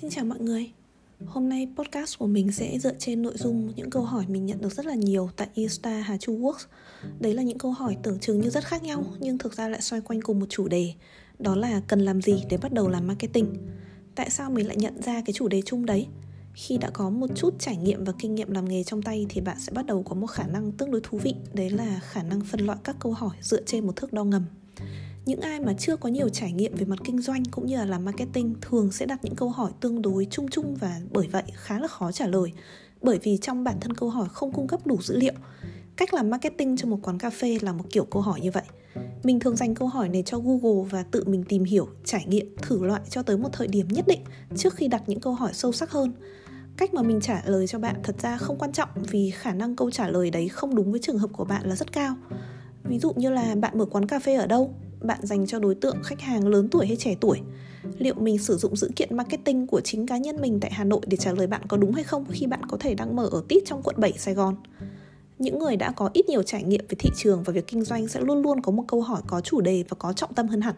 Xin chào mọi người. Hôm nay podcast của mình sẽ dựa trên nội dung những câu hỏi mình nhận được rất là nhiều tại Insta Hà Chu Works. Đấy là những câu hỏi tưởng chừng như rất khác nhau, nhưng thực ra lại xoay quanh cùng một chủ đề. Đó là cần làm gì để bắt đầu làm marketing? Tại sao mình lại nhận ra cái chủ đề chung đấy? Khi đã có một chút trải nghiệm và kinh nghiệm làm nghề trong tay thì bạn sẽ bắt đầu có một khả năng tương đối thú vị. Đấy là khả năng phân loại các câu hỏi dựa trên một thước đo ngầm những ai mà chưa có nhiều trải nghiệm về mặt kinh doanh cũng như là làm marketing thường sẽ đặt những câu hỏi tương đối chung chung và bởi vậy khá là khó trả lời. Bởi vì trong bản thân câu hỏi không cung cấp đủ dữ liệu, cách làm marketing cho một quán cà phê là một kiểu câu hỏi như vậy. Mình thường dành câu hỏi này cho google và tự mình tìm hiểu, trải nghiệm, thử loại cho tới một thời điểm nhất định trước khi đặt những câu hỏi sâu sắc hơn. Cách mà mình trả lời cho bạn thật ra không quan trọng vì khả năng câu trả lời đấy không đúng với trường hợp của bạn là rất cao. Ví dụ như là bạn mở quán cà phê ở đâu? Bạn dành cho đối tượng, khách hàng lớn tuổi hay trẻ tuổi liệu mình sử dụng dữ kiện marketing của chính cá nhân mình tại Hà Nội để trả lời bạn có đúng hay không khi bạn có thể đang mở ở tít trong quận 7 Sài Gòn. Những người đã có ít nhiều trải nghiệm về thị trường và việc kinh doanh sẽ luôn luôn có một câu hỏi có chủ đề và có trọng tâm hơn hẳn.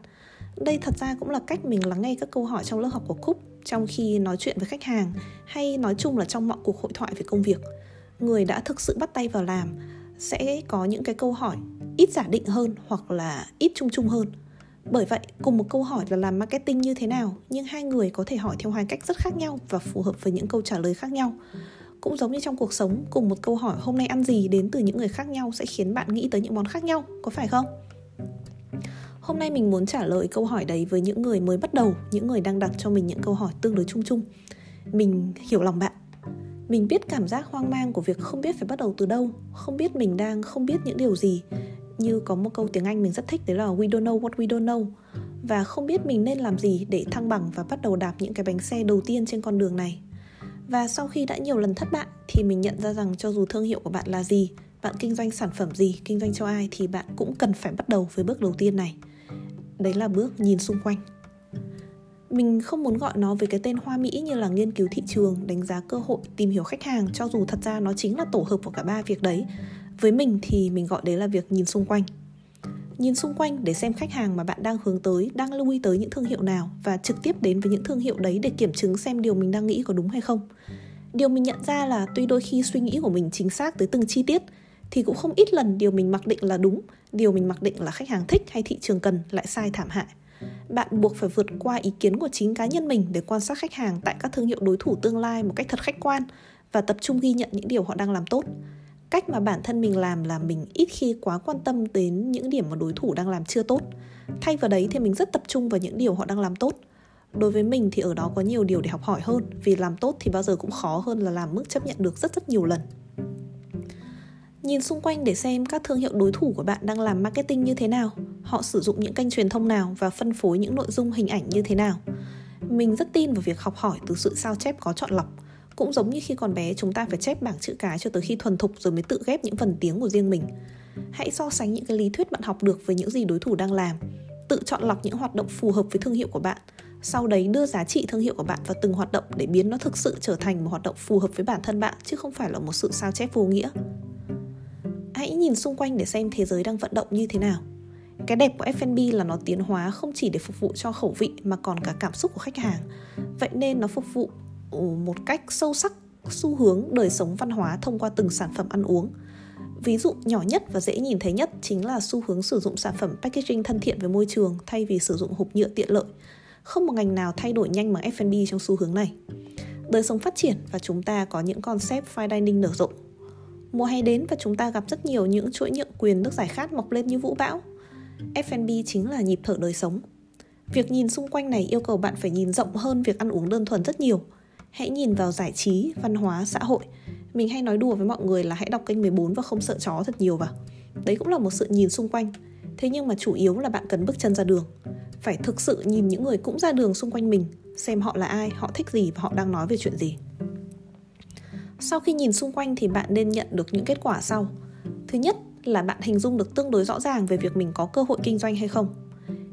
Đây thật ra cũng là cách mình lắng nghe các câu hỏi trong lớp học của Cúc trong khi nói chuyện với khách hàng hay nói chung là trong mọi cuộc hội thoại về công việc. Người đã thực sự bắt tay vào làm sẽ có những cái câu hỏi ít giả định hơn hoặc là ít chung chung hơn. Bởi vậy, cùng một câu hỏi là làm marketing như thế nào, nhưng hai người có thể hỏi theo hai cách rất khác nhau và phù hợp với những câu trả lời khác nhau. Cũng giống như trong cuộc sống, cùng một câu hỏi hôm nay ăn gì đến từ những người khác nhau sẽ khiến bạn nghĩ tới những món khác nhau, có phải không? Hôm nay mình muốn trả lời câu hỏi đấy với những người mới bắt đầu, những người đang đặt cho mình những câu hỏi tương đối chung chung. Mình hiểu lòng bạn mình biết cảm giác hoang mang của việc không biết phải bắt đầu từ đâu không biết mình đang không biết những điều gì như có một câu tiếng Anh mình rất thích đấy là we don't know what we don't know và không biết mình nên làm gì để thăng bằng và bắt đầu đạp những cái bánh xe đầu tiên trên con đường này. Và sau khi đã nhiều lần thất bại thì mình nhận ra rằng cho dù thương hiệu của bạn là gì, bạn kinh doanh sản phẩm gì, kinh doanh cho ai thì bạn cũng cần phải bắt đầu với bước đầu tiên này. Đấy là bước nhìn xung quanh. Mình không muốn gọi nó với cái tên hoa mỹ như là nghiên cứu thị trường, đánh giá cơ hội, tìm hiểu khách hàng cho dù thật ra nó chính là tổ hợp của cả ba việc đấy. Với mình thì mình gọi đấy là việc nhìn xung quanh. Nhìn xung quanh để xem khách hàng mà bạn đang hướng tới đang lưu ý tới những thương hiệu nào và trực tiếp đến với những thương hiệu đấy để kiểm chứng xem điều mình đang nghĩ có đúng hay không. Điều mình nhận ra là tuy đôi khi suy nghĩ của mình chính xác tới từng chi tiết thì cũng không ít lần điều mình mặc định là đúng điều mình mặc định là khách hàng thích hay thị trường cần lại sai thảm hại bạn buộc phải vượt qua ý kiến của chính cá nhân mình để quan sát khách hàng tại các thương hiệu đối thủ tương lai một cách thật khách quan và tập trung ghi nhận những điều họ đang làm tốt. Cách mà bản thân mình làm là mình ít khi quá quan tâm đến những điểm mà đối thủ đang làm chưa tốt. Thay vào đấy thì mình rất tập trung vào những điều họ đang làm tốt. Đối với mình thì ở đó có nhiều điều để học hỏi hơn, vì làm tốt thì bao giờ cũng khó hơn là làm mức chấp nhận được rất rất nhiều lần. Nhìn xung quanh để xem các thương hiệu đối thủ của bạn đang làm marketing như thế nào họ sử dụng những kênh truyền thông nào và phân phối những nội dung hình ảnh như thế nào. Mình rất tin vào việc học hỏi từ sự sao chép có chọn lọc. Cũng giống như khi còn bé, chúng ta phải chép bảng chữ cái cho tới khi thuần thục rồi mới tự ghép những phần tiếng của riêng mình. Hãy so sánh những cái lý thuyết bạn học được với những gì đối thủ đang làm. Tự chọn lọc những hoạt động phù hợp với thương hiệu của bạn. Sau đấy đưa giá trị thương hiệu của bạn vào từng hoạt động để biến nó thực sự trở thành một hoạt động phù hợp với bản thân bạn, chứ không phải là một sự sao chép vô nghĩa. Hãy nhìn xung quanh để xem thế giới đang vận động như thế nào cái đẹp của F&B là nó tiến hóa không chỉ để phục vụ cho khẩu vị mà còn cả cảm xúc của khách hàng. Vậy nên nó phục vụ ừ, một cách sâu sắc, xu hướng đời sống văn hóa thông qua từng sản phẩm ăn uống. Ví dụ, nhỏ nhất và dễ nhìn thấy nhất chính là xu hướng sử dụng sản phẩm packaging thân thiện với môi trường thay vì sử dụng hộp nhựa tiện lợi. Không một ngành nào thay đổi nhanh bằng F&B trong xu hướng này. Đời sống phát triển và chúng ta có những concept fine dining nở rộ. Mùa hè đến và chúng ta gặp rất nhiều những chuỗi nhượng quyền nước giải khát mọc lên như vũ bão. F&B chính là nhịp thở đời sống việc nhìn xung quanh này yêu cầu bạn phải nhìn rộng hơn việc ăn uống đơn thuần rất nhiều hãy nhìn vào giải trí, văn hóa, xã hội. Mình hay nói đùa với mọi người là hãy đọc kênh 14 và không sợ chó thật nhiều vào. Đấy cũng là một sự nhìn xung quanh. Thế nhưng mà chủ yếu là bạn cần bước chân ra đường. Phải thực sự nhìn những người cũng ra đường xung quanh mình, xem họ là ai, họ thích gì và họ đang nói về chuyện gì. Sau khi nhìn xung quanh thì bạn nên nhận được những kết quả sau. Thứ nhất là bạn hình dung được tương đối rõ ràng về việc mình có cơ hội kinh doanh hay không?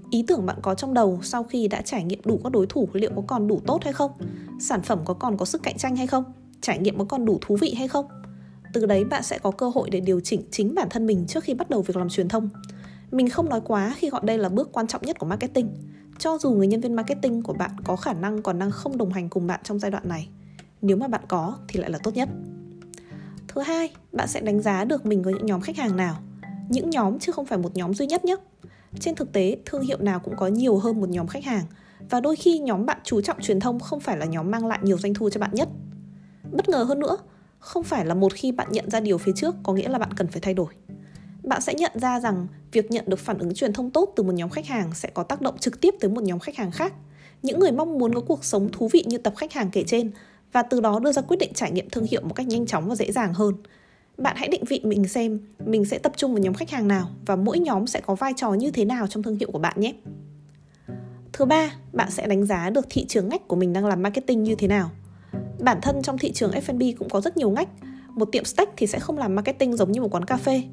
Ý tưởng bạn có trong đầu sau khi đã trải nghiệm đủ các đối thủ liệu có còn đủ tốt hay không? Sản phẩm có còn có sức cạnh tranh hay không? Trải nghiệm có còn đủ thú vị hay không? Từ đấy bạn sẽ có cơ hội để điều chỉnh chính bản thân mình trước khi bắt đầu việc làm truyền thông. Mình không nói quá khi gọi đây là bước quan trọng nhất của marketing. Cho dù người nhân viên marketing của bạn có khả năng còn đang không đồng hành cùng bạn trong giai đoạn này, nếu mà bạn có thì lại là tốt nhất thứ hai, bạn sẽ đánh giá được mình có những nhóm khách hàng nào. Những nhóm chứ không phải một nhóm duy nhất nhé. Trên thực tế, thương hiệu nào cũng có nhiều hơn một nhóm khách hàng. Và đôi khi nhóm bạn chú trọng truyền thông không phải là nhóm mang lại nhiều doanh thu cho bạn nhất. Bất ngờ hơn nữa, không phải là một khi bạn nhận ra điều phía trước có nghĩa là bạn cần phải thay đổi. Bạn sẽ nhận ra rằng việc nhận được phản ứng truyền thông tốt từ một nhóm khách hàng sẽ có tác động trực tiếp tới một nhóm khách hàng khác. Những người mong muốn có cuộc sống thú vị như tập khách hàng kể trên và từ đó đưa ra quyết định trải nghiệm thương hiệu một cách nhanh chóng và dễ dàng hơn. Bạn hãy định vị mình xem mình sẽ tập trung vào nhóm khách hàng nào và mỗi nhóm sẽ có vai trò như thế nào trong thương hiệu của bạn nhé. Thứ ba, bạn sẽ đánh giá được thị trường ngách của mình đang làm marketing như thế nào. Bản thân trong thị trường F&B cũng có rất nhiều ngách. Một tiệm steak thì sẽ không làm marketing giống như một quán cà phê.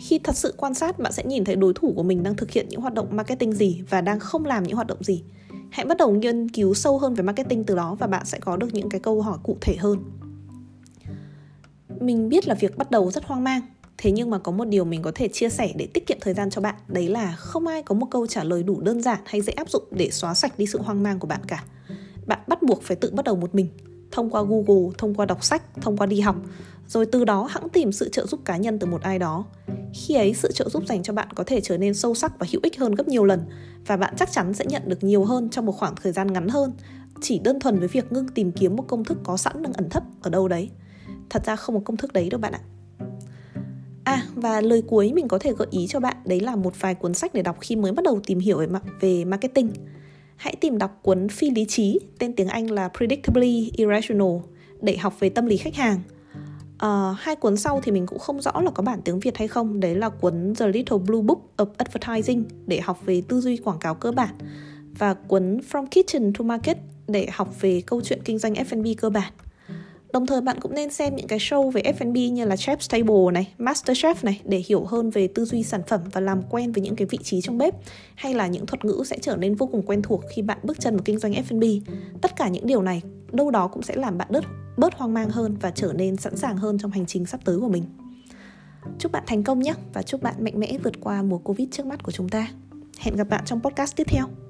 Khi thật sự quan sát, bạn sẽ nhìn thấy đối thủ của mình đang thực hiện những hoạt động marketing gì và đang không làm những hoạt động gì hãy bắt đầu nghiên cứu sâu hơn về marketing từ đó và bạn sẽ có được những cái câu hỏi cụ thể hơn. Mình biết là việc bắt đầu rất hoang mang, thế nhưng mà có một điều mình có thể chia sẻ để tiết kiệm thời gian cho bạn, đấy là không ai có một câu trả lời đủ đơn giản hay dễ áp dụng để xóa sạch đi sự hoang mang của bạn cả. Bạn bắt buộc phải tự bắt đầu một mình, thông qua google, thông qua đọc sách, thông qua đi học, rồi từ đó hãng tìm sự trợ giúp cá nhân từ một ai đó khi ấy sự trợ giúp dành cho bạn có thể trở nên sâu sắc và hữu ích hơn gấp nhiều lần và bạn chắc chắn sẽ nhận được nhiều hơn trong một khoảng thời gian ngắn hơn chỉ đơn thuần với việc ngưng tìm kiếm một công thức có sẵn đang ẩn thấp ở đâu đấy thật ra không có công thức đấy đâu bạn ạ À và lời cuối mình có thể gợi ý cho bạn đấy là một vài cuốn sách để đọc khi mới bắt đầu tìm hiểu về marketing. Hãy tìm đọc cuốn Phi lý trí, tên tiếng Anh là Predictably Irrational để học về tâm lý khách hàng. Uh, hai cuốn sau thì mình cũng không rõ là có bản tiếng Việt hay không Đấy là cuốn The Little Blue Book of Advertising Để học về tư duy quảng cáo cơ bản Và cuốn From Kitchen to Market Để học về câu chuyện kinh doanh F&B cơ bản Đồng thời bạn cũng nên xem những cái show về F&B như là Chef's Table này, Master Chef này để hiểu hơn về tư duy sản phẩm và làm quen với những cái vị trí trong bếp hay là những thuật ngữ sẽ trở nên vô cùng quen thuộc khi bạn bước chân vào kinh doanh F&B. Tất cả những điều này đâu đó cũng sẽ làm bạn đứt bớt hoang mang hơn và trở nên sẵn sàng hơn trong hành trình sắp tới của mình. Chúc bạn thành công nhé và chúc bạn mạnh mẽ vượt qua mùa Covid trước mắt của chúng ta. Hẹn gặp bạn trong podcast tiếp theo.